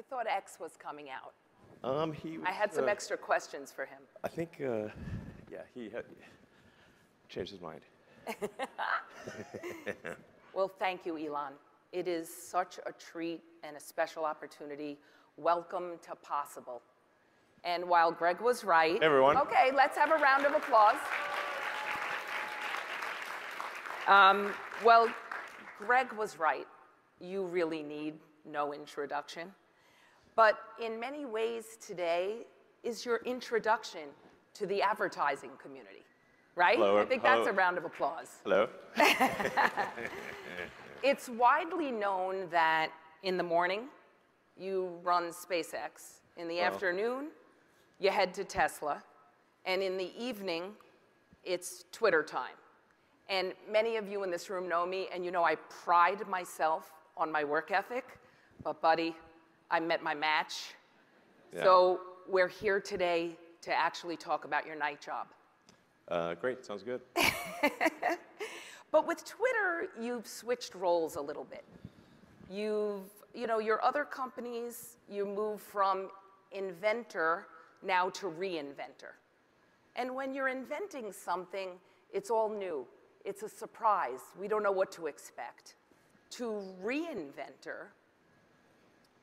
I thought X was coming out. Um, he was, I had some uh, extra questions for him. I think, uh, yeah, he had changed his mind. Well, thank you, Elon. It is such a treat and a special opportunity. Welcome to Possible. And while Greg was right. Everyone. Okay, let's have a round of applause. Um, well, Greg was right. You really need no introduction. But in many ways today is your introduction to the advertising community, right? Hello, I think that's hello. a round of applause. Hello? It's widely known that in the morning, you run SpaceX. In the afternoon, you head to Tesla. And in the evening, it's Twitter time. And many of you in this room know me, and you know I pride myself on my work ethic. But, buddy, I met my match. Yeah. So we're here today to actually talk about your night job. Uh, great, sounds good. But with Twitter, you've switched roles a little bit. You've, you know, your other companies, you move from inventor now to reinventor. And when you're inventing something, it's all new. It's a surprise. We don't know what to expect. To reinventor,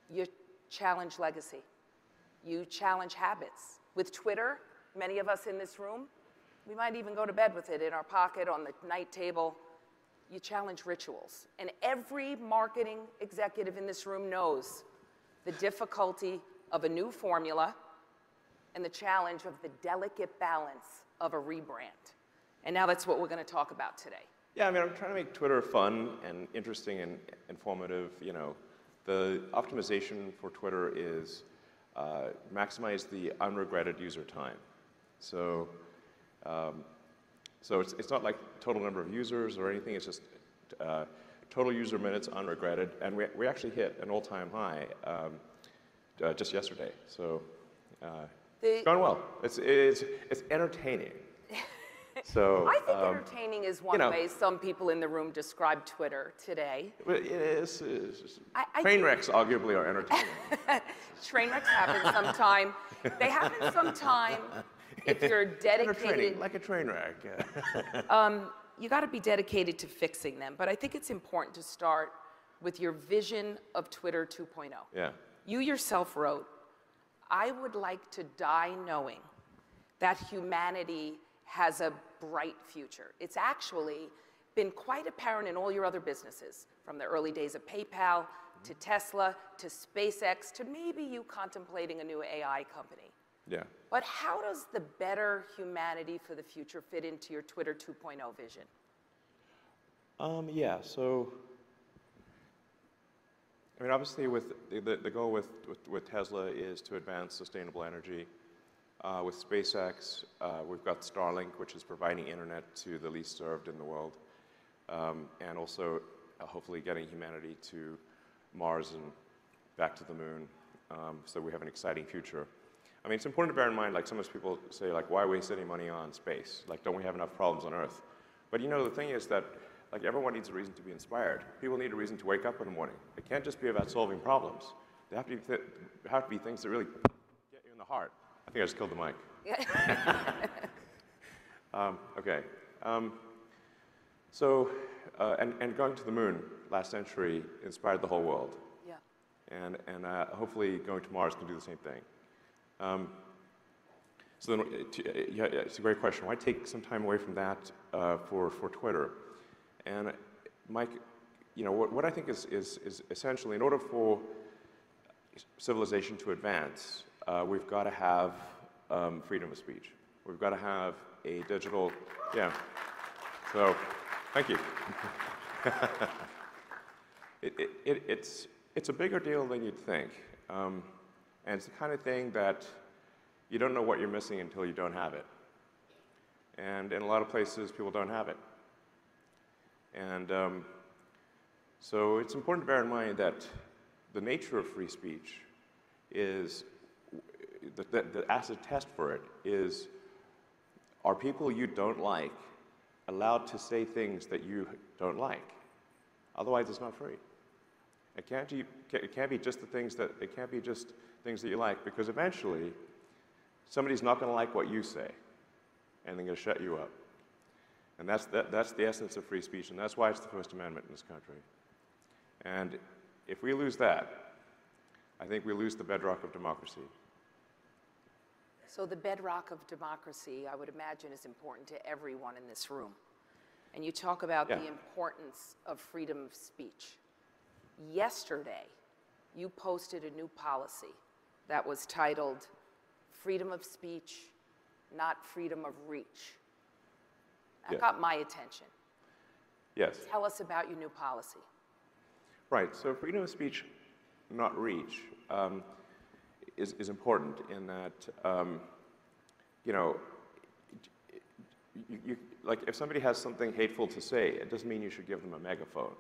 you challenge legacy. You challenge habits. With Twitter, many of us in this room, we might even go to bed with it in our pocket on the night table. You challenge rituals. And every marketing executive in this room knows the difficulty of a new formula and the challenge of the delicate balance of a rebrand. And now that's what we're going to talk about today. Yeah, I mean, I'm trying to make Twitter fun and interesting and informative. You know, the optimization for Twitter is uh, maximize the unregretted user time. So, um, so it's, it's not like total number of users or anything. It's just uh, total user minutes unregretted, and we, we actually hit an all-time high um, uh, just yesterday. So, uh, The- it's going well. It's, it's, it's entertaining. So I think um, entertaining is one know- way some people in the room describe Twitter today. It is. it's- I- I train wrecks arguably are entertaining. Train wrecks happen sometime. They happen sometime if you're dedicated. like a train wreck. You got to be dedicated to fixing them. But I think it's important to start with your vision of Twitter 2.0. yeah. You yourself wrote, I would like to die knowing that humanity has a bright future. It's actually been quite apparent in all your other businesses, from the early days of PayPal to Tesla to SpaceX to maybe you contemplating a new AI company. Yeah. But how does the better humanity for the future fit into your Twitter 2.0 vision? Um, yeah. So, I mean, obviously, with the, the, the goal with, with, with Tesla is to advance sustainable energy. Uh, with SpaceX, uh, we've got Starlink, which is providing internet to the least served in the world, um, and also uh, hopefully getting humanity to Mars and back to the moon. Um, so we have an exciting future. I mean, it's important to bear in mind, like sometimes people say, like, why waste any money on space? Like, don't we have enough problems on Earth? But you know, the thing is that, like, everyone needs a reason to be inspired. People need a reason to wake up in the morning. It can't just be about solving problems. They have to be, have to be things that really get you in the heart. I think I just killed the mic. Um, okay. Um, so, uh, and, and going to the moon last century inspired the whole world. Yeah. And, and uh, hopefully going to Mars can do the same thing. Um, so then, uh, uh, yeah, yeah, it's a great question. Why take some time away from that uh, for, for Twitter? And Mike, you know, what, what I think is, is, is essentially in order for civilization to advance, uh, we've got to have um, freedom of speech. We've got to have a digital, yeah. So, thank you. it, it, it, it's, it's a bigger deal than you'd think. Um, and it's the kind of thing that you don't know what you're missing until you don't have it. And in a lot of places, people don't have it. And um, so it's important to bear in mind that the nature of free speech is the, the, the acid test for it is are people you don't like allowed to say things that you don't like? Otherwise, it's not free. It can't, be, it can't be just the things that, it can't be just things that you like, because eventually somebody's not going to like what you say, and they're going to shut you up. And that's, that, that's the essence of free speech, and that's why it's the First Amendment in this country. And if we lose that, I think we lose the bedrock of democracy. So the bedrock of democracy, I would imagine, is important to everyone in this room. And you talk about Yeah. the importance of freedom of speech. Yesterday, you posted a new policy that was titled Freedom of Speech, Not Freedom of Reach. That Yeah. got my attention. Yes. Tell us about your new policy. Right. So freedom of speech, not reach, um, is, is important in that, um, you know, you, you, like if somebody has something hateful to say, it doesn't mean you should give them a megaphone.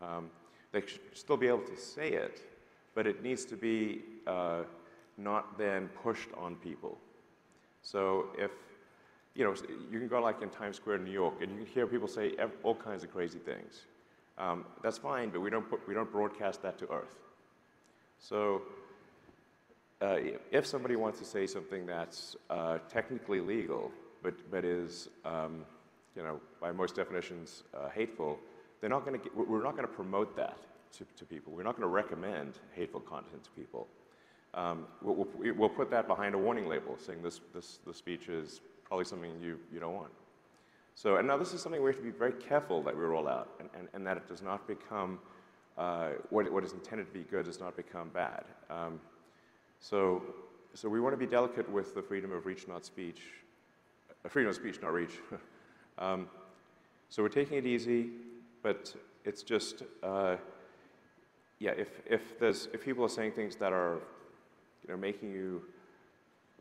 Um, they should still be able to say it, but it needs to be uh, not then pushed on people. So if, you know, you can go like in Times Square in New York, and you can hear people say all kinds of crazy things. Um, that's fine, but we don't, put, we don't broadcast that to earth. So uh, if somebody wants to say something that's uh, technically legal, but, but is, um, you know, by most definitions uh, hateful, they're not going to. We're not going to promote that to, to people. We're not going to recommend hateful content to people. Um, we'll, we'll, we'll put that behind a warning label, saying this, this, this speech is probably something you, you don't want. So, and now this is something we have to be very careful that we roll out, and, and, and that it does not become uh, what, what is intended to be good does not become bad. Um, so, so we want to be delicate with the freedom of reach, not speech. Uh, freedom of speech, not reach. um, so we're taking it easy, but it's just, uh, yeah. If if there's if people are saying things that are, you know, making you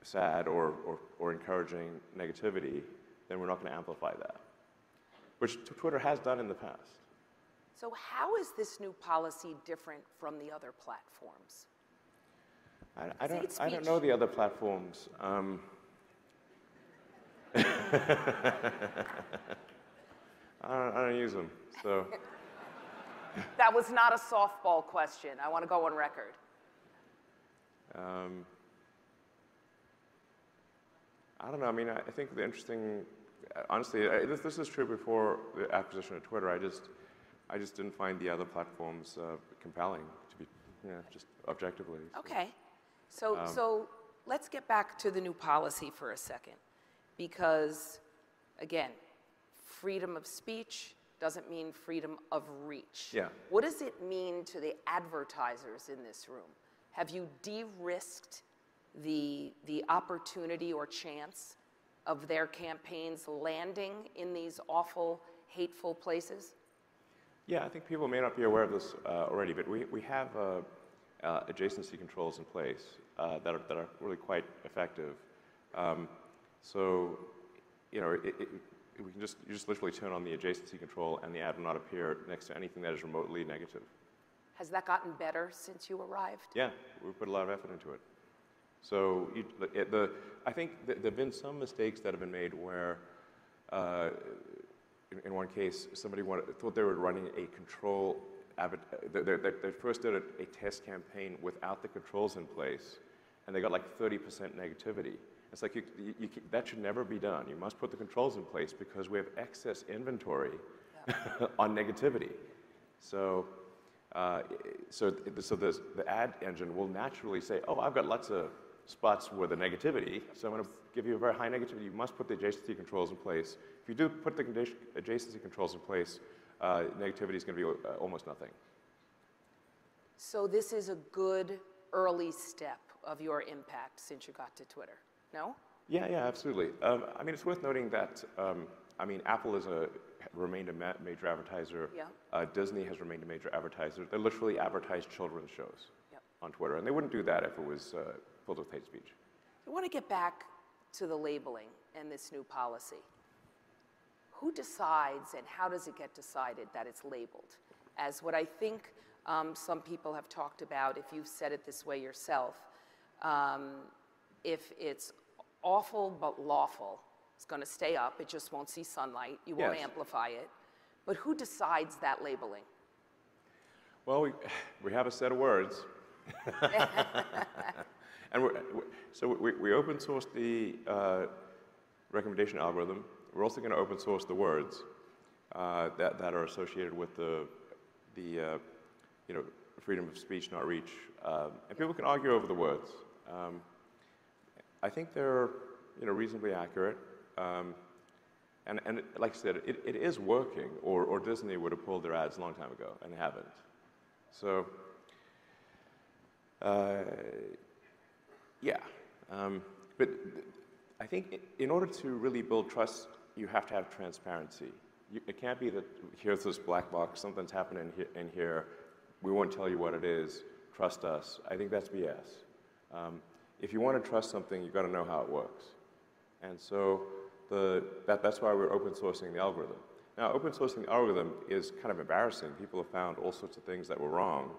sad or or, or encouraging negativity, then we're not going to amplify that, which Twitter has done in the past. So, how is this new policy different from the other platforms? I, I don't, I don't know the other platforms. Um, I, don't, I don't use them, so That was not a softball question. I want to go on record. um, I don't know. I mean, I, think the interesting, uh, honestly, I, this, this is true before the acquisition of Twitter. I just, I just didn't find the other platforms uh, compelling to be, you know, just objectively. so. Okay. So, Um, so let's get back to the new policy for a second. Because, again, freedom of speech doesn't mean freedom of reach. Yeah. What does it mean to the advertisers in this room? Have you de risked the, the opportunity or chance of their campaigns landing in these awful, hateful places? Yeah, I think people may not be aware of this uh, already, but we, we have uh, uh, adjacency controls in place uh, that, are, that are really quite effective. Um, so, you know, it, it, we can just, you just literally turn on the adjacency control and the ad will not appear next to anything that is remotely negative. Has that gotten better since you arrived? Yeah, we put a lot of effort into it. So you, the, I think th- there have been some mistakes that have been made where, uh, in, in one case, somebody wanted, thought they were running a control. They, first did a, a test campaign without the controls in place, and they got like 30% negativity. It's like you, you, you, that should never be done. You must put the controls in place because we have excess inventory on negativity. So, uh, so, so the, the ad engine will naturally say, oh, I've got lots of spots with the negativity, so I'm going to give you a very high negativity. You must put the adjacency controls in place. If you do put the adjacency controls in place, uh, negativity is going to be uh, almost nothing. So this is a good early step of your impact since you got to Twitter, no? Yeah, yeah, absolutely. Um, I mean, it's worth noting that, um, I mean, Apple has remained a ma- major advertiser. Yeah. Uh, Disney has remained a major advertiser. They literally advertise children's shows Yep. on Twitter, and they wouldn't do that if it was uh, filled with hate speech. I want to get back to the labeling and this new policy. Who decides and how does it get decided that it's labeled? As what I think um, some people have talked about, if you've said it this way yourself, um, if it's awful but lawful, it's going to stay up, it just won't see sunlight, you won't Yes. amplify it. But who decides that labeling? Well, we, we have a set of words. and we're, so we, we open sourced the uh, recommendation algorithm. We're also going to open source the words uh, that, that are associated with the, the uh, you know, freedom of speech, not reach. Um, and people can argue over the words. Um, I think they're you know, reasonably accurate. Um, and, and like I said, it, it is working, or, or Disney would have pulled their ads a long time ago, and haven't. So, uh, yeah. Um, but I think in order to really build trust, you have to have transparency. You, it can't be that here's this black box, something's happening in, here, we won't tell you what it is, trust us. I think that's BS. Um, if you want to trust something, you've got to know how it works. And so the, that, that's why we're open sourcing the algorithm. Now, open sourcing the algorithm is kind of embarrassing. People have found all sorts of things that were wrong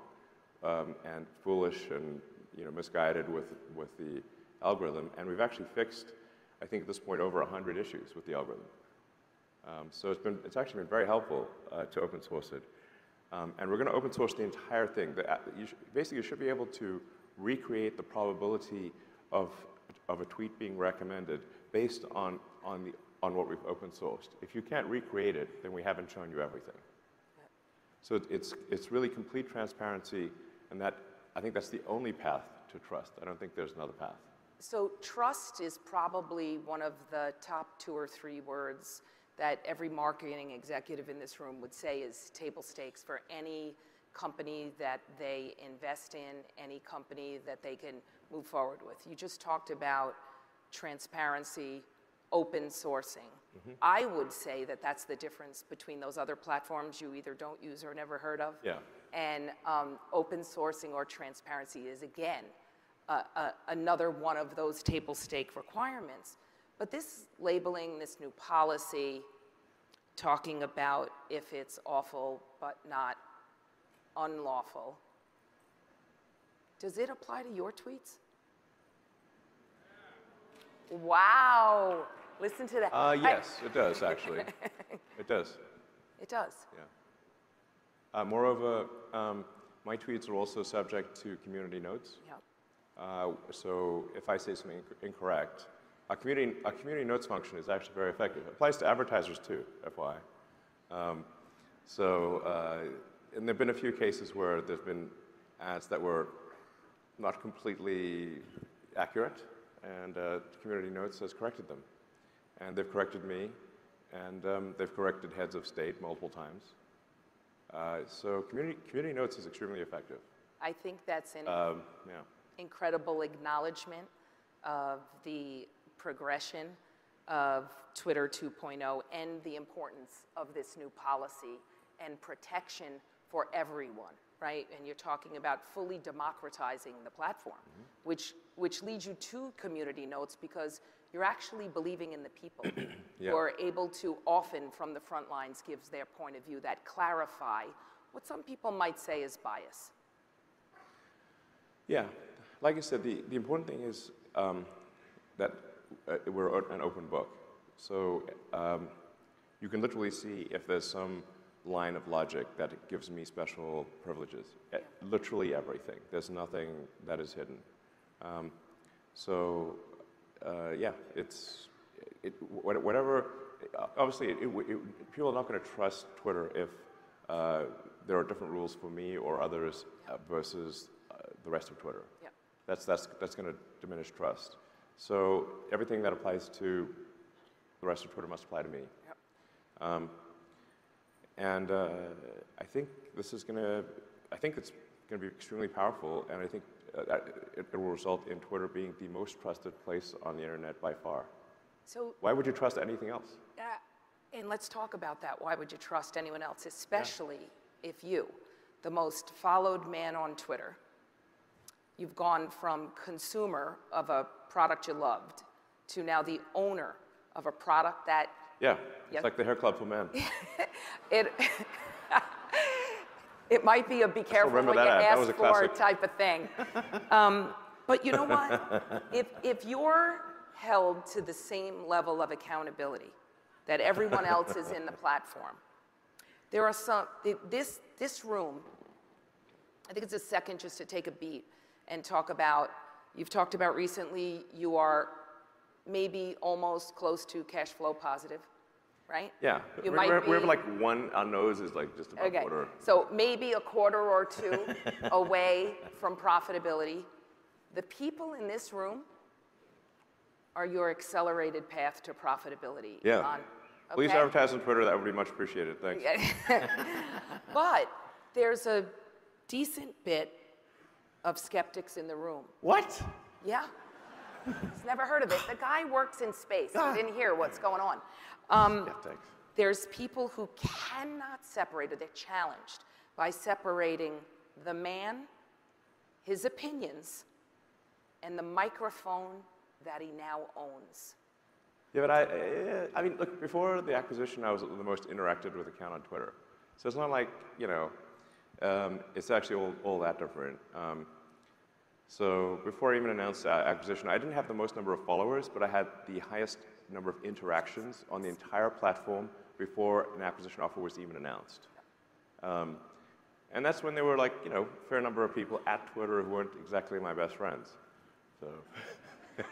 um, and foolish and you know, misguided with, with the algorithm. And we've actually fixed, I think at this point, over 100 issues with the algorithm. Um, so it's, been, it's actually been very helpful uh, to open source it. Um, and we're going to open source the entire thing. The, uh, you basically, you should be able to recreate the probability of, of a tweet being recommended based on, on the on what we've open sourced. If you can't recreate it, then we haven't shown you everything. So it's, it's really complete transparency, and that, I think that's the only path to trust. I don't think there's another path. So trust is probably one of the top two or three words that every marketing executive in this room would say is table stakes for any company that they invest in, any company that they can move forward with. You just talked about transparency, open sourcing. Mm-hmm. I would say that that's the difference between those other platforms you either don't use or never heard of. Yeah. And um, open sourcing or transparency is, again, uh, uh, another one of those table stake requirements. But this labeling, this new policy, talking about if it's awful but not unlawful, does it apply to your tweets? Wow. Listen to that. Uh, yes, I, it does, actually. it does. It does. Yeah. Uh, moreover, um, my tweets are also subject to community notes. Yep. Uh, so if I say something incorrect, a community, a community notes function is actually very effective. It applies to advertisers too, FYI. Um, so, uh, and there have been a few cases where there's been ads that were not completely accurate, and uh, Community Notes has corrected them. And they've corrected me, and um, they've corrected heads of state multiple times. Uh, so community, community Notes is extremely effective. I think that's an um, yeah. Incredible acknowledgement of the progression of Twitter 2.0 and the importance of this new policy and protection for everyone right? And you're talking about fully democratizing the platform, mm-hmm. which, which leads you to community notes because you're actually believing in the people yeah. who are able to often from the front lines gives their point of view that clarify what some people might say is bias. Yeah, like I said, the, the important thing is um, that uh, we're an open book. So um, you can literally see if there's some line of logic that gives me special privileges. Literally everything. There's nothing that is hidden. Um, so, uh, yeah, it's it, whatever. Obviously, it, it, people are not going to trust Twitter if uh, there are different rules for me or others uh, versus uh, the rest of Twitter. That's that's that's going to diminish trust. So everything that applies to the rest of Twitter must apply to me. Yep. Um, and uh, I think this is going to, I think it's going to be extremely powerful, and I think uh, it, it, will result in Twitter being the most trusted place on the internet by far. So why would you trust anything else? Uh, and let's talk about that. Why would you trust anyone else, especially yeah. if you, the most followed man on Twitter, you've gone from consumer of a product you loved to now the owner of a product that yeah, it's like the hair club for men. it, it might be a be careful what you ask for type of thing. Um, but you know what? if, if you're held to the same level of accountability that everyone else is in the platform, there are some, this, this room I think it's a second just to take a beat and talk about, you've talked about recently, you are maybe almost close to cash flow positive, right? Yeah, You we're, might we're, we're like one, our nose is like just about Okay, quarter. so maybe a quarter or two away from profitability. The people in this room are your accelerated path to profitability. Yeah. Ivan, Please advertise on Twitter, that would be much appreciated, thanks. But there's a decent bit of skeptics in the room. What? Yeah. He's never heard of it. The guy works in space. Ah. He didn't hear what's going on. Um, there's people who cannot separate, or they're challenged by separating the man, his opinions, and the microphone that he now owns. Yeah, but I, eh, I mean, look, before the acquisition, I was the most interacted with account on Twitter. So it's not like, you know, um, it's actually all, all that different. Um, so before I even announced the acquisition, I didn't have the most number of followers, but I had the highest number of interactions on the entire platform before an acquisition offer was even announced. Um, and that's when there were like, you know, a fair number of people at Twitter who weren't exactly my best friends. So,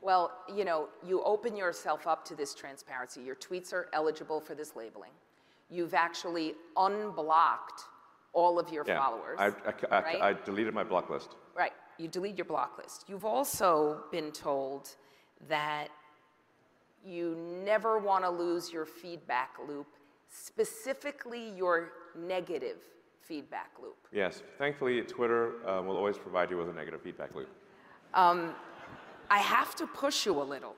Well, you know, you open yourself up to this transparency. Your tweets are eligible for this labeling. You've actually unblocked all of your yeah, followers. I, I, I, right? I deleted my block list. Right. You delete your block list. You've also been told that you never want to lose your feedback loop, specifically your negative feedback loop. Yes, thankfully, Twitter uh, will always provide you with a negative feedback loop. I have to push you a little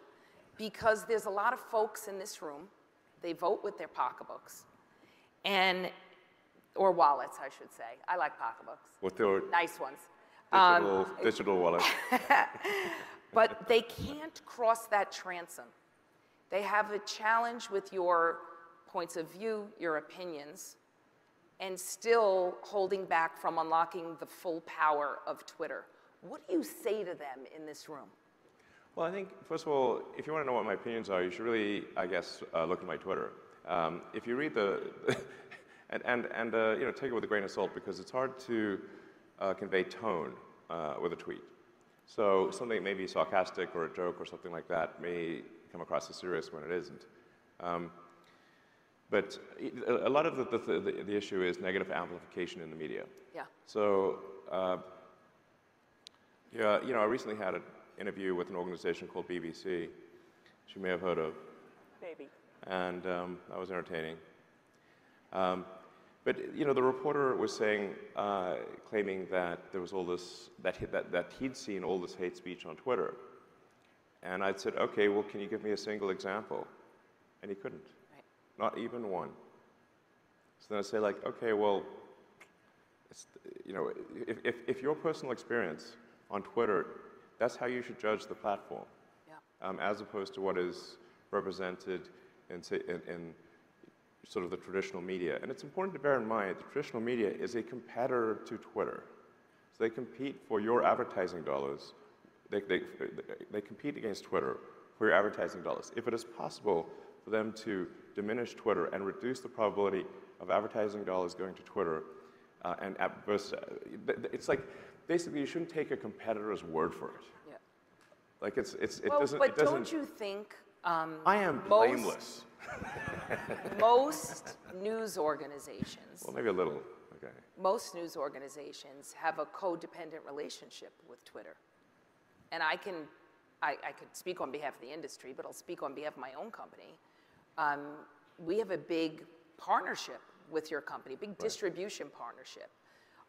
because there's a lot of folks in this room, they vote with their pocketbooks and or wallets, I should say. I like pocketbooks. With their Nice ones. digital, digital wallet. But they can't cross that transom. They have a challenge with your points of view, your opinions, and still holding back from unlocking the full power of Twitter. What do you say to them in this room? Well, I think, first of all, if you want to know what my opinions are, you should really, I guess, uh, look at my Twitter. Um, if you read the, and, and, and uh, you know, take it with a grain of salt because it's hard to uh, convey tone uh, with a tweet. So something that may be sarcastic or a joke or something like that may come across as serious when it isn't. Um, but a a lot of the, the, the, the issue is negative amplification in the media. Yeah. So, uh, yeah, you know, I recently had an interview with an organization called BBC, which you may have heard of, Maybe. and um, that was entertaining. Um, but you know, the reporter was saying, uh, claiming that there was all this, that, he, that that he'd seen all this hate speech on Twitter, and I'd said, okay, well, can you give me a single example? And he couldn't, Right. not even one. So then I'd say, like, okay, well, it's, you know, if, if, if your personal experience on Twitter, that's how you should judge the platform, Yeah. um, as opposed to what is represented in, in, in sort of the traditional media. And it's important to bear in mind the traditional media is a competitor to Twitter. So they compete for your advertising dollars. They, they, they compete against Twitter for your advertising dollars. If it is possible for them to diminish Twitter and reduce the probability of advertising dollars going to Twitter, uh, and at versus, uh, th- th- it's like basically you shouldn't take a competitor's word for it. Yeah. Like it's, it's, it well, doesn't. but it doesn't don't you think um, I am most- blameless. most news organizations, Well, maybe a little. Okay. most news organizations have a codependent relationship with Twitter. And I can, I, I could speak on behalf of the industry, but I'll speak on behalf of my own company. Um, we have a big partnership with your company, big distribution partnership.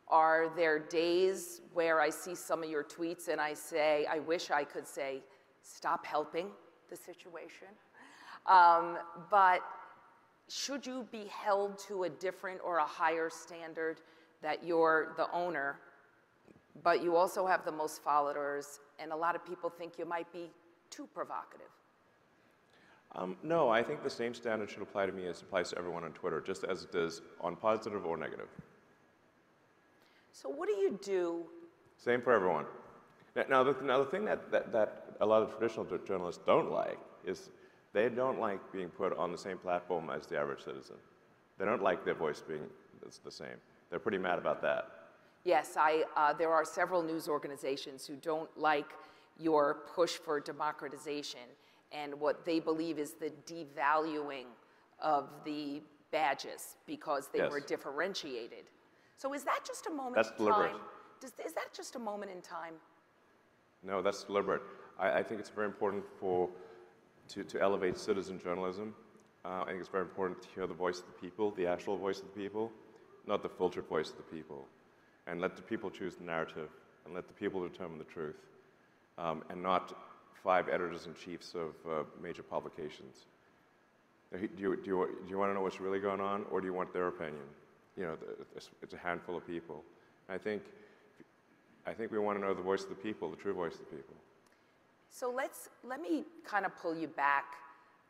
Are there days where I see some of your tweets and I say, I wish I could say, stop helping the situation? Um, but should you be held to a different or a higher standard that you're the owner, but you also have the most followers, and a lot of people think you might be too provocative? Um, no, I think the same standard should apply to me as applies to everyone on Twitter, just as it does on positive or negative. So, what do you do? Same for everyone. Now, now, the, now the thing that, that, that a lot of traditional journalists don't like is they don't like being put on the same platform as the average citizen. They don't like their voice being the- same. They're pretty mad about that. Yes, I, uh, there are several news organizations who don't like your push for democratization and what they believe is the devaluing of the badges because they Yes. were differentiated. So is that just a moment That's in deliberate. time? Does, is that just a moment in time? No, that's deliberate. I, I think it's very important for to, to elevate citizen journalism. Uh, I think it's very important to hear the voice of the people, the actual voice of the people, not the filtered voice of the people, and let the people choose the narrative, and let the people determine the truth, um, and not five editors in chiefs of uh, major publications. Do you, do, you, do you want to know what's really going on, or do you want their opinion? You know, it's a handful of people. I think, I think we want to know the voice of the people, the true voice of the people. So let's, let me kind of pull you back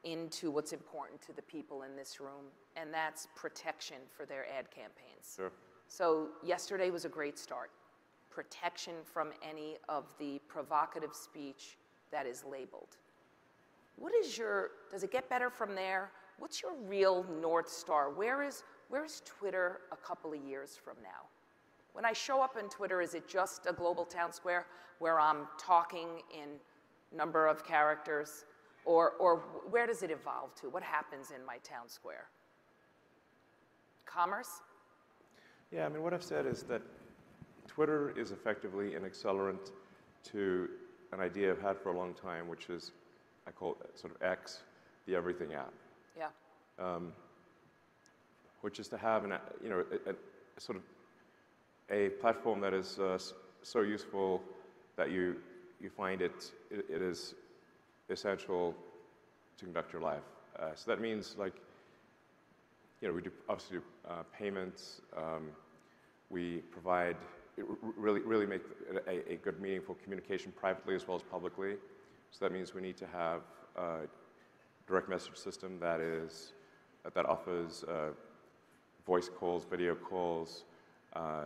into what's important to the people in this room, and that's protection for their ad campaigns. Sure. So yesterday was a great start. Protection from any of the provocative speech that is labeled. What is your, does it get better from there? What's your real North Star? Where is, where is Twitter a couple of years from now? When I show up on Twitter, is it just a global town square where I'm talking in number of characters? Or, or where does it evolve to? What happens in my town square? Commerce? Yeah, I mean, what I've said is that Twitter is effectively an accelerant to an idea I've had for a long time, which is, I call it sort of X, the everything app, Yeah. which is to have an, a- you know, a, a- a sort of a platform that is uh, so useful that you, you find it, it, it is essential to conduct your life. Uh, so that means like, you know, we do obviously do uh, payments. Um, we provide really really make a, a good meaningful communication privately as well as publicly. So that means we need to have a direct message system that is that offers uh, voice calls, video calls, uh,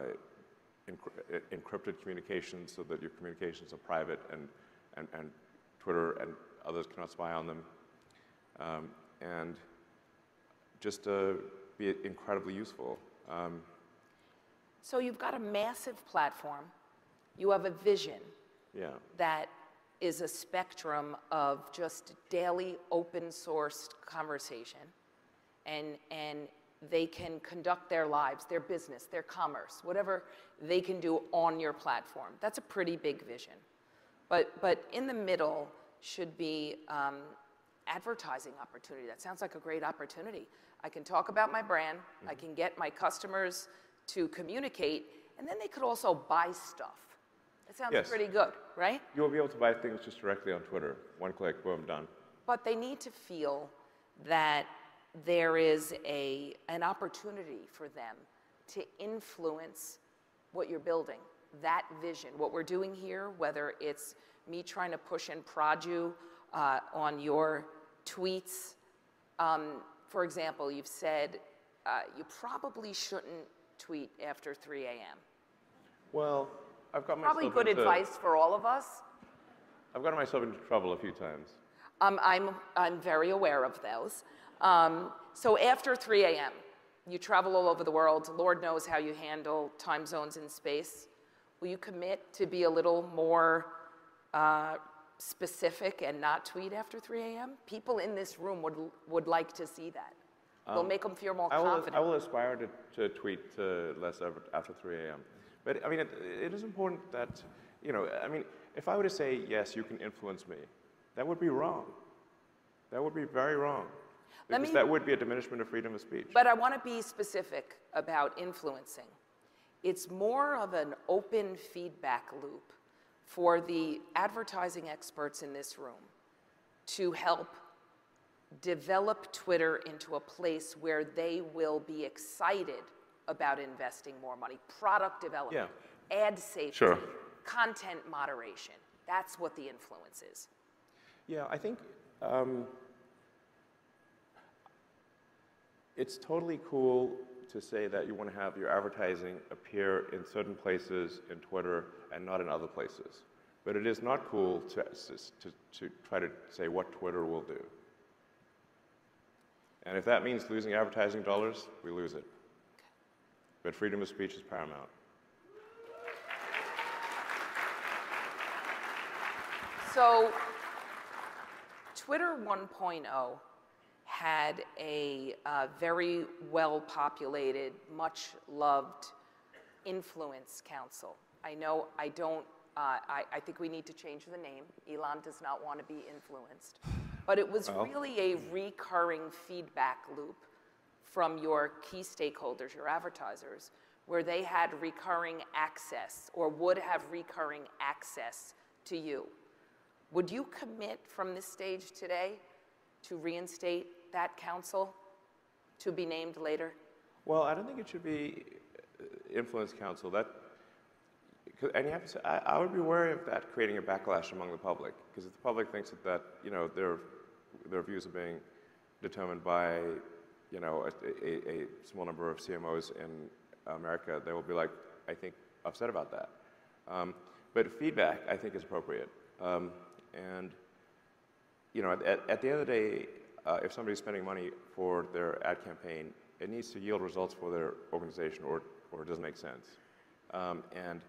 encry- encrypted communications so that your communications are private and, and, and Twitter and others cannot spy on them. Um, and just uh, be incredibly useful. Um, So you've got a massive platform. You have a vision yeah. that is a spectrum of just daily open sourced conversation. And, and they can conduct their lives, their business, their commerce, whatever they can do on your platform. That's a pretty big vision. But, but in the middle should be um, advertising opportunity. That sounds like a great opportunity. I can talk about my brand, I can get my customers to communicate, and then they could also buy stuff. That sounds Yes. pretty good, right? You'll be able to buy things just directly on Twitter. One click, boom, done. But they need to feel that there is a, an opportunity for them to influence what you're building, that vision. What we're doing here, whether it's me trying to push and prod you uh, on your tweets. Um, for example, you've said uh, you probably shouldn't tweet after 3 a.m. Well, I've got myself Probably good into, advice for all of us. I've gotten myself into trouble a few times. Um, I'm, I'm very aware of those. Um, so after 3 a.m., you travel all over the world. Lord knows how you handle time zones in space. Will you commit to be a little more uh, specific and not tweet after 3 a.m.? People in this room would, would like to see that. We'll make them feel more Um, I will, confident. I will aspire to, to tweet uh, less after 3 a.m. But I mean, it, it is important that, you know, I mean, if I were to say, yes, you can influence me, that would be wrong. That would be very wrong. Because me- that would be a diminishment of freedom of speech. But I want to be specific about influencing. It's more of an open feedback loop for the advertising experts in this room to help develop Twitter into a place where they will be excited about investing more money, product development, ad safety, Sure. content moderation. That's what the influence is. Yeah, I think um, it's totally cool to say that you want to have your advertising appear in certain places in Twitter and not in other places. But it is not cool to, to, to try to say what Twitter will do. And if that means losing advertising dollars, we lose it. But freedom of speech is paramount. So, Twitter 1.0 had a uh, very well populated, much loved influence council. I know I don't, uh, I, I think we need to change the name. Elon does not want to be influenced. But it was Well. really a recurring feedback loop from your key stakeholders, your advertisers, where they had recurring access or would have recurring access to you. Would you commit from this stage today to reinstate that council to be named later? Well, I don't think it should be uh, influence council. That, and you have to say, I, I would be wary of that creating a backlash among the public, because if the public thinks that, that you know their their views are being determined by you know a, a, a small number of CMOs in America, they will be like, I think, upset about that. Um, but feedback, I think, is appropriate. Um, and you know, at, at the end of the day, uh, if somebody's spending money for their ad campaign, it needs to yield results for their organization, or, or it doesn't make sense. Um, and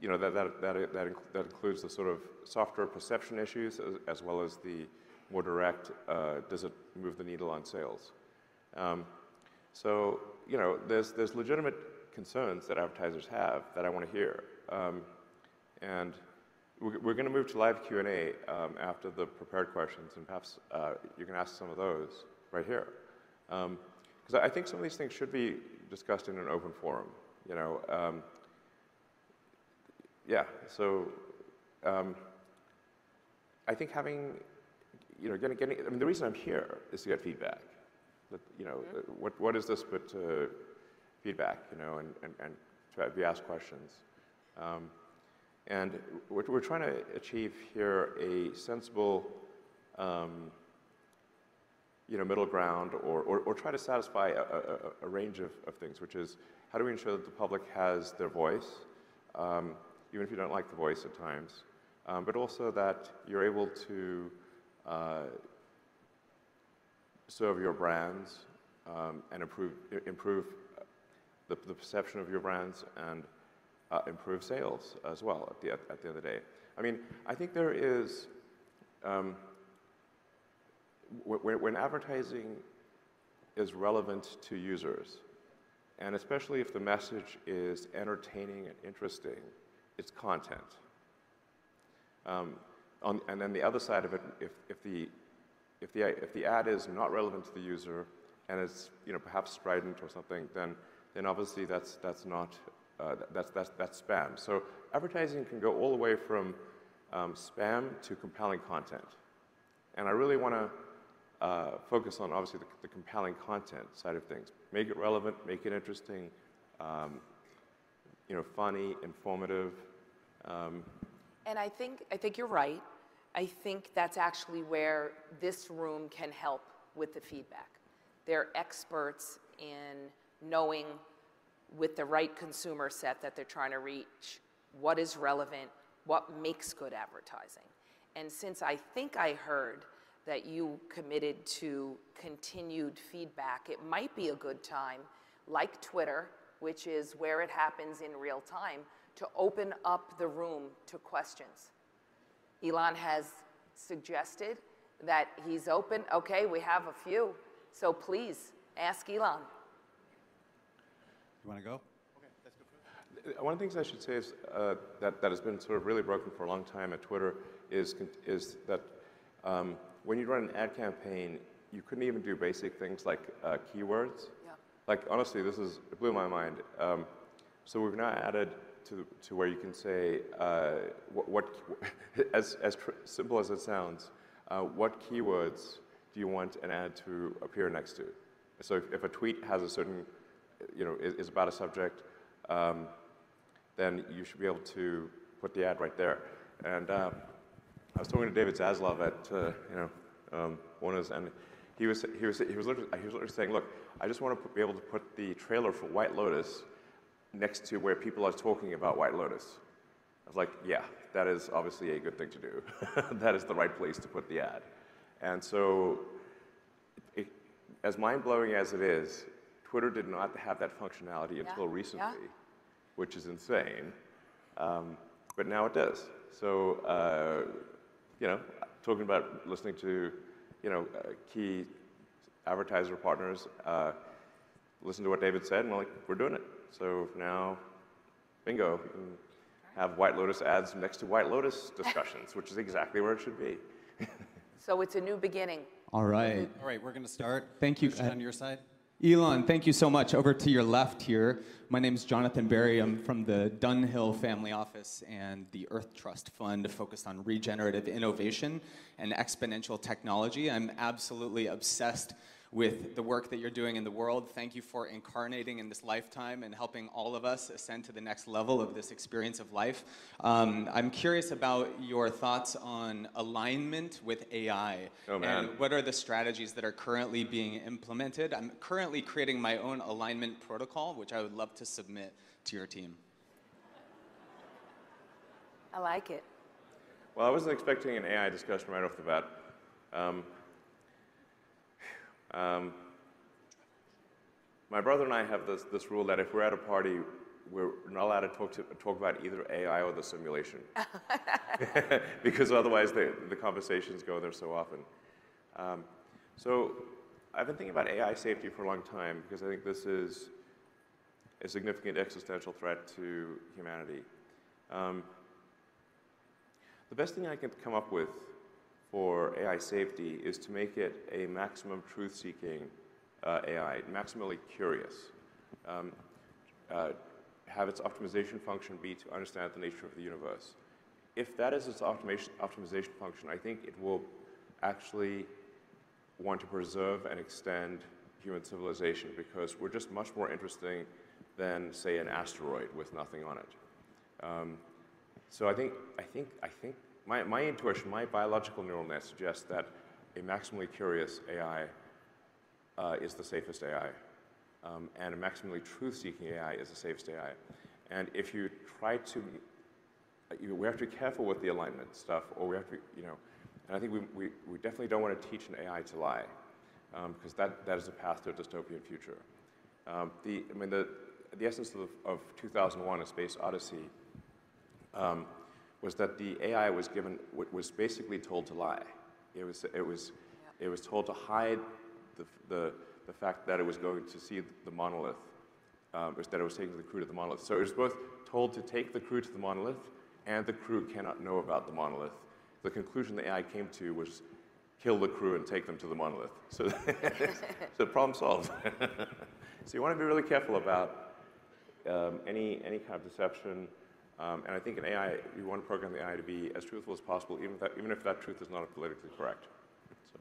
you know, that, that, that, that, that includes the sort of software perception issues as, as well as the more direct, uh, does it move the needle on sales? Um, so, you know, there's, there's legitimate concerns that advertisers have that I want to hear. Um, and we're, we're going to move to live Q&A um, after the prepared questions, and perhaps uh, you can ask some of those right here. Because I think some of these things should be discussed in an open forum, you know. Um, yeah, so um, I think having, you know, getting, getting, I mean, the reason I'm here is to get feedback. That, you know, uh, what, what is this but uh, feedback, you know, and, and, and to be asked questions. Um, and we're, trying to achieve here a sensible, um, you know, middle ground or, or, or try to satisfy a, a, a- a range of, of things, which is how do we ensure that the public has their voice, um, even if you don't like the voice at times, um, but also that you're able to uh, serve your brands um, and improve, improve the, the perception of your brands and uh, improve sales as well at the, at the end of the day. I mean, I think there is, um, when, when advertising is relevant to users, and especially if the message is entertaining and interesting, it's content. Um, on, and then the other side of it, if, if, the, if, the, if the ad is not relevant to the user and it's you know, perhaps strident or something, then, then obviously that's, that's not, uh, that's, that's, that's spam. So advertising can go all the way from um, spam to compelling content. And I really want to uh, focus on obviously the, the compelling content side of things. Make it relevant, make it interesting, um, you know, funny, informative. Um, And I think, I think you're right. I think that's actually where this room can help with the feedback. They're experts in knowing with the right consumer set that they're trying to reach what is relevant, what makes good advertising. And since I think I heard that you committed to continued feedback, it might be a good time, like Twitter, which is where it happens in real time, to open up the room to questions. Elon has suggested that he's open. Okay, we have a few. So please ask Elon. You want to go? Uh, One of the things I should say is uh, that, that has been sort of really broken for a long time at Twitter is, is that um, when you run an ad campaign, you couldn't even do basic things like uh, keywords. Yeah. Like honestly, this is it blew my mind. Um, so we've now added to, to where you can say uh, what, what as as tr- simple as it sounds, uh, what keywords do you want an ad to appear next to? So if, if a tweet has a certain, you know, is, is about a subject, um, then you should be able to put the ad right there. And uh, I was talking to David Zaslav at uh, you know um, Warner's, and he was he was he was literally, he was literally saying, look, I just want to be able to put the trailer for White Lotus next to where people are talking about White Lotus. I was like, yeah, that is obviously a good thing to do. that is the right place to put the ad. And so, it, as mind blowing as it is, Twitter did not have that functionality until yeah. recently, which is insane. Um, but now it does. So, uh, you know, talking about listening to, you know, uh, key advertiser partners, uh, listen to what David said, and we're like, we're doing it. So now, bingo, you can have White Lotus ads next to White Lotus discussions, which is exactly where it should be. So it's a new beginning. All right. All right, we're going to start. Thank you. Christian, on your side. Elon, thank you so much. Over to your left here, my name is Jonathan Berry. I'm from the Dunhill Family Office and the Earth Trust Fund focused on regenerative innovation and exponential technology. I'm absolutely obsessed with the work that you're doing in the world. Thank you for incarnating in this lifetime and helping all of us ascend to the next level of this experience of life. Um, I'm curious about your thoughts on alignment with AI. Oh, man. And what are the strategies that are currently being implemented? I'm currently creating my own alignment protocol, which I would love to submit to your team. I like it. Well, I wasn't expecting an AI discussion right off the bat. Um, um, my brother and I have this, this rule that if we're at a party, we're not allowed to talk, to talk about either AI or the simulation. because otherwise the, the conversations go there so often. Um, so I've been thinking about AI safety for a long time because I think this is a significant existential threat to humanity. Um, the best thing I can come up with for AI safety is to make it a maximum truth-seeking uh, AI, maximally curious. Um, uh, have its optimization function be to understand the nature of the universe. If that is its optimization, optimization function, I think it will actually want to preserve and extend human civilization because we're just much more interesting than, say, an asteroid with nothing on it. Um, so I think, I think, I think my, my intuition, my biological neural net suggests that a maximally curious AI uh, is the safest AI. Um, and a maximally truth-seeking AI is the safest AI. And if you try to, you, we have to be careful with the alignment stuff, or we have to, you know, and I think we, we, we definitely don't want to teach an AI to lie, because um, that, that is a path to a dystopian future. Um, the, I mean, the, the essence of, of 2001, A Space Odyssey, um, was that the AI was given, was basically told to lie. It was, it was, it was told to hide the, the, the fact that it was going to see the monolith, um, that it was taking the crew to the monolith. So it was both told to take the crew to the monolith, and the crew cannot know about the monolith. The conclusion the AI came to was kill the crew and take them to the monolith. So, so problem solved. so you want to be really careful about um, any, any kind of deception. Um, and I think in AI, you want to program the AI to be as truthful as possible, even if that, even if that truth is not politically correct. So,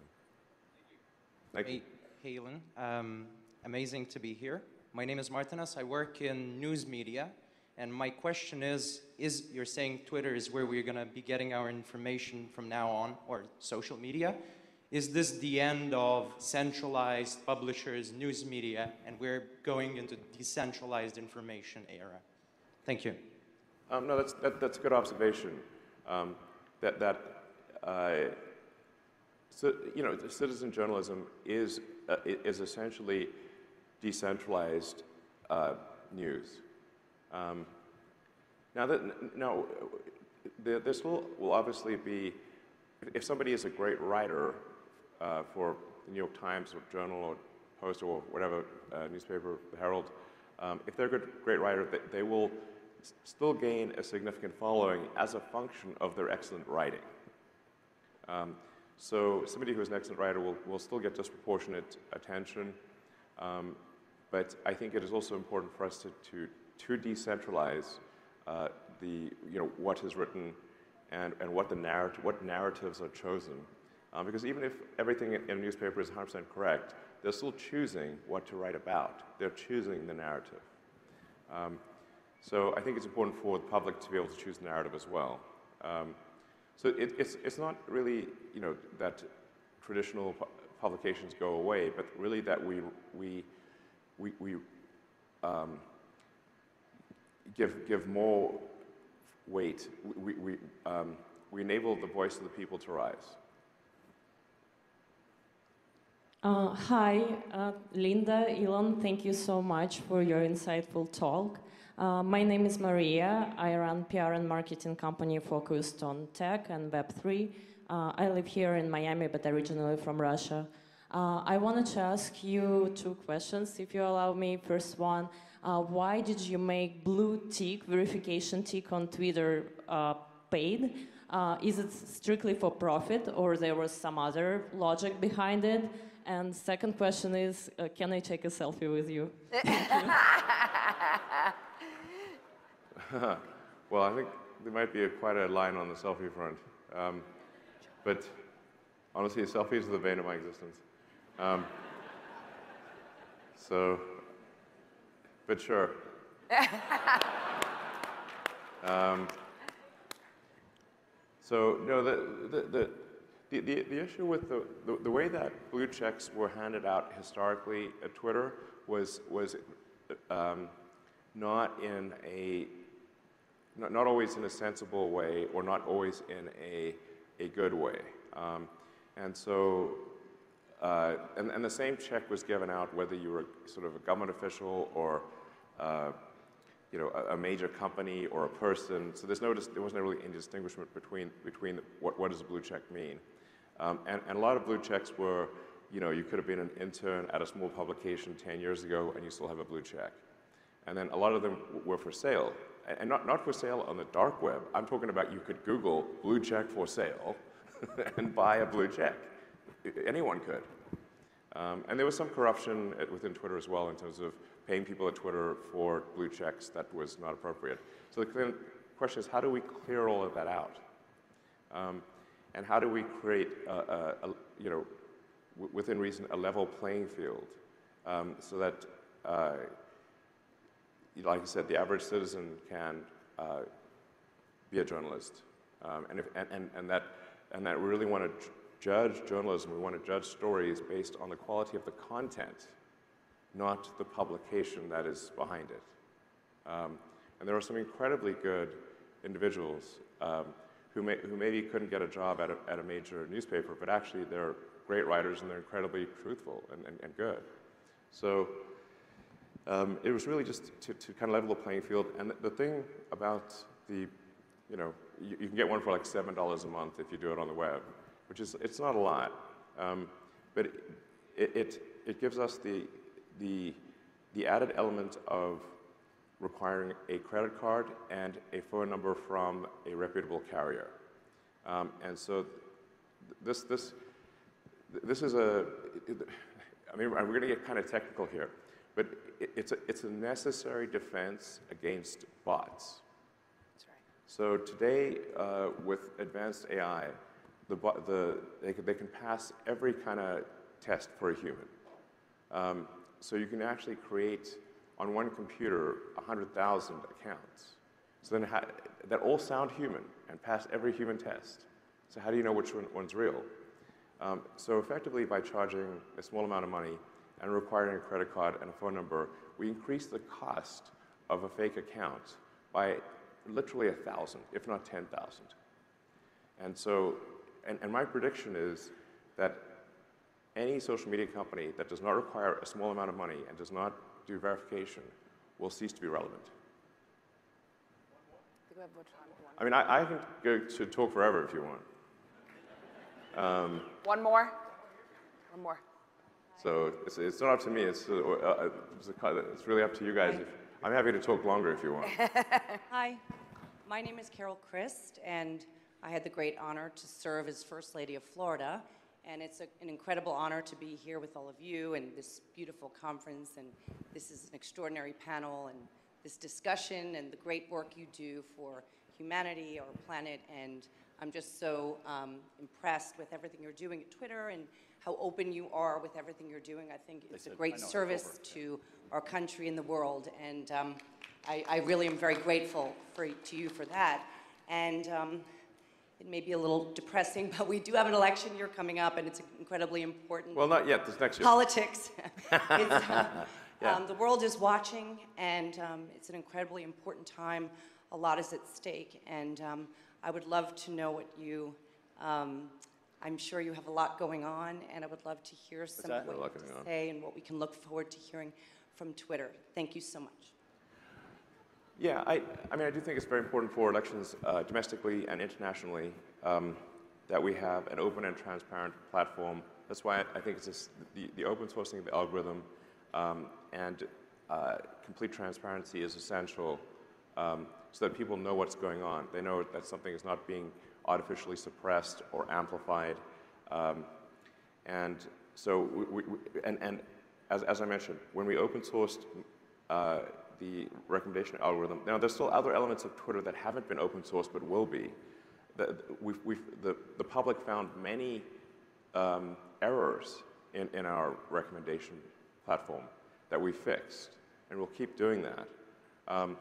thank you. Hey, Elon. Um, amazing to be here. My name is Martinas. I work in news media. And my question is, is you're saying Twitter is where we're going to be getting our information from now on, or social media? Is this the end of centralized publishers, news media, and we're going into decentralized information era? Thank you. Um, no, that's, that, that's a good observation. Um, that, that uh, so, you know, citizen journalism is, uh, is essentially decentralized uh, news. Um, now, that, now this will, will obviously be, if somebody is a great writer uh, for the New York Times or Journal or Post or whatever uh, newspaper, Herald, um, if they're a good, great writer, they, they will still gain a significant following as a function of their excellent writing. Um, so somebody who is an excellent writer will, will still get disproportionate attention, um, but I think it is also important for us to, to to decentralize uh, the, you know, what is written and, and what, the narrative, what narratives are chosen. Um, because even if everything in a newspaper is 100% correct, they're still choosing what to write about. They're choosing the narrative. Um, so I think it's important for the public to be able to choose the narrative as well. Um, so it, it's, it's not really, you know, that traditional pu publications go away, but really that we, we, we, we um, give, give more weight. We, we, um, we enable the voice of the people to rise. Uh, hi, uh, Linda, Elon, thank you so much for your insightful talk. Uh, my name is Maria. I run PR and marketing company focused on tech and Web3. Uh, I live here in Miami, but originally from Russia. Uh, I wanted to ask you two questions, if you allow me. First one, uh, why did you make blue tick, verification tick on Twitter uh, paid? Uh, is it strictly for profit or there was some other logic behind it? And second question is, uh, can I take a selfie with you? well, I think there might be a, quite a line on the selfie front. Um, but honestly, selfies are the bane of my existence. Um, so, but sure. um, so, no, the, the, the, the, the, the issue with the, the, the, way that blue checks were handed out historically at Twitter was, was um, not in a, not, not always in a sensible way or not always in a, a good way. Um, and so, uh, and, and the same check was given out whether you were sort of a government official or uh, you know, a, a, major company or a person. So there's no, there wasn't really any distinguishment between, between what, what does a blue check mean. Um, and, and a lot of blue checks were, you know, you could have been an intern at a small publication 10 years ago and you still have a blue check. And then a lot of them were for sale. And not, not for sale on the dark web. I'm talking about you could Google blue check for sale and buy a blue check. Anyone could. Um, and there was some corruption at, within Twitter as well in terms of paying people at Twitter for blue checks that was not appropriate. So the question is, how do we clear all of that out? Um, and how do we create, a, a, a, you know, within reason, a level playing field um, so that, uh, like I said, the average citizen can uh, be a journalist, um, and, if, and, and, and, that, and that we really want to judge journalism, we want to judge stories based on the quality of the content, not the publication that is behind it. Um, and there are some incredibly good individuals um, who, may, who maybe couldn't get a job at a, at a major newspaper, but actually they're great writers and they're incredibly truthful and, and, and good. So um, it was really just to, to, kind of level the playing field. And the, thing about the, you know, you, you, can get one for like $7 a month if you do it on the web, which is, it's not a lot. Um, but it, it, it, gives us the, the, the added element of requiring a credit card and a phone number from a reputable carrier. Um, and so this, this, this is a, I mean, we're going to get kind of technical here, but it's a, it's a necessary defense against bots. That's right. So today, uh, with advanced AI, the, the, they, can, they can pass every kind of test for a human. Um, so you can actually create on one computer 100,000 accounts. So then that all sound human and pass every human test. So how do you know which one, one's real? Um, so effectively, by charging a small amount of money and requiring a credit card and a phone number, we increase the cost of a fake account by literally a thousand, if not 10,000. And so, and, and my prediction is that any social media company that does not require a small amount of money and does not do verification will cease to be relevant. I mean, I, I can go to talk forever if you want. Um, One more. One more. So it's, it's not up to me. It's, uh, uh it's really up to you guys. If, I'm happy to talk longer if you want. Hi, my name is Carole Crist, and I had the great honor to serve as First Lady of Florida. And it's a, an incredible honor to be here with all of you and this beautiful conference. And this is an extraordinary panel and this discussion and the great work you do for humanity, our planet. And I'm just so um, impressed with everything you're doing at Twitter and how open you are with everything you're doing. I think it's a great service to our country and the world. And um, I, I, really am very grateful for, to you for that. And um, it may be a little depressing, but we do have an election year coming up, and it's incredibly important. Well, not yet. This next year. Politics. uh, yeah. um, the world is watching, and um, it's an incredibly important time. A lot is at stake, and um, I would love to know what you. I'm sure you have a lot going on, and I would love to hear some of what you have to say and what we can look forward to hearing from Twitter. Thank you so much. Yeah, I, I mean, I do think it's very important for elections uh, domestically and internationally um, that we have an open and transparent platform. That's why I think it's just the, the open sourcing of the algorithm um, and uh, complete transparency is essential um, so that people know what's going on. They know that something is not being artificially suppressed or amplified. Um, and so, we, we, and, and as, as I mentioned, when we open sourced uh, the recommendation algorithm, now there's still other elements of Twitter that haven't been open sourced but will be. The, we've, we've, the, the public found many um, errors in, in our recommendation platform that we fixed, and we'll keep doing that. Um,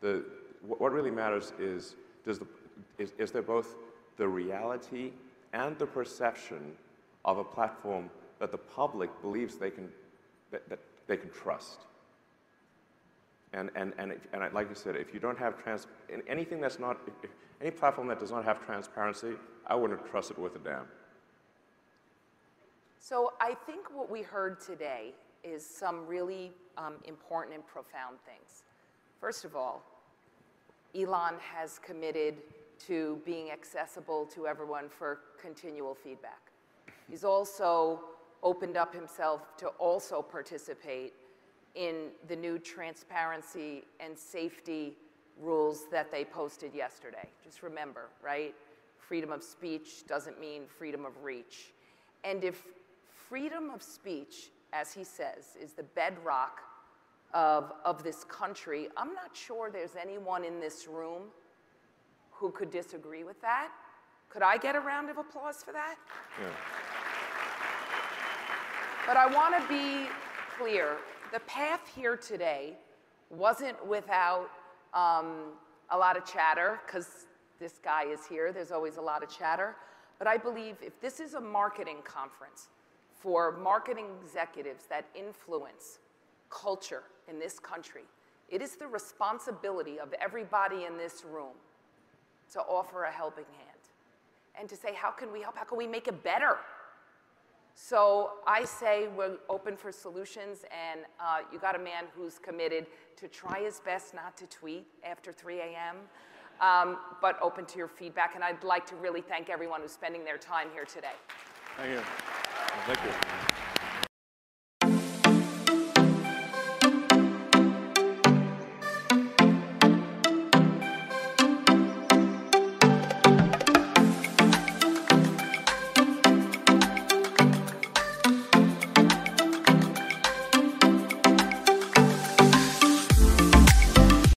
the, what really matters is, does the, is, is there both the reality and the perception of a platform that the public believes they can, that, that they can trust. And, and, and, if, and like I said, if you don't have trans, anything that's not, if, any platform that does not have transparency, I wouldn't trust it with a damn. So I think what we heard today is some really um, important and profound things. First of all, Elon has committed to being accessible to everyone for continual feedback. He's also opened up himself to also participate in the new transparency and safety rules that they posted yesterday. Just remember, right? Freedom of speech doesn't mean freedom of reach. And if freedom of speech, as he says, is the bedrock of, of this country, I'm not sure there's anyone in this room who could disagree with that. Could I get a round of applause for that? Yeah. But I want to be clear. The path here today wasn't without um, a lot of chatter, because this guy is here. There's always a lot of chatter. But I believe if this is a marketing conference for marketing executives that influence culture in this country, it is the responsibility of everybody in this room to offer a helping hand and to say, how can we help? How can we make it better? So I say we're open for solutions, and uh, you got a man who's committed to try his best not to tweet after 3 a.m., um, but open to your feedback. And I'd like to really thank everyone who's spending their time here today. Thank you. Thank you.